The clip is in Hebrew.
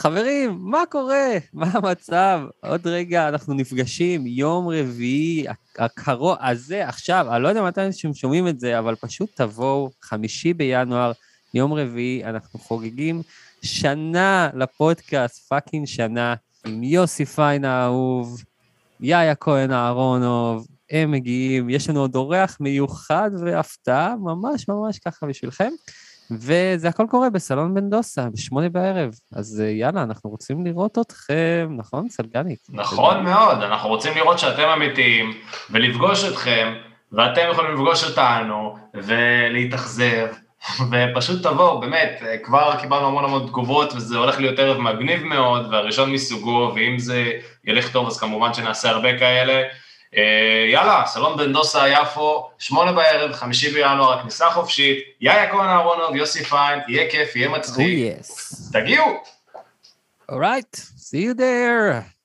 חברים, מה קורה? מה המצב? עוד רגע אנחנו נפגשים, יום רביעי הקרוב הזה, עכשיו, אני לא יודע מתי אנשים שומעים את זה, אבל פשוט תבואו, חמישי בינואר, יום רביעי, אנחנו חוגגים שנה לפודקאסט, fucking שנה, עם יוסי פיין האהוב, יאיה כהן אהרונוב, הם מגיעים, יש לנו עוד אורח מיוחד והפתעה, ממש ממש ככה בשבילכם. וזה הכל קורה בסלון בן דוסה, בשמונה בערב. אז אה, יאללה, אנחנו רוצים לראות אתכם, נכון, סלגניק? נכון מאוד, אנחנו רוצים לראות שאתם אמיתיים, ולפגוש אתכם, ואתם יכולים לפגוש אותנו, ולהתאכזב, ופשוט תבואו, באמת, כבר קיבלנו המון המון תגובות, וזה הולך להיות ערב מגניב מאוד, והראשון מסוגו, ואם זה ילך טוב, אז כמובן שנעשה הרבה כאלה. אה, יאללה, סלון בן דוסה יפו, שמונה בערב, חמישי בינואר, הכניסה חופשית, יאיה כהן אהרונוב, יוסי פיין, יהיה כיף, יהיה מצחיק. Oh. תגיעו. All right, see you there.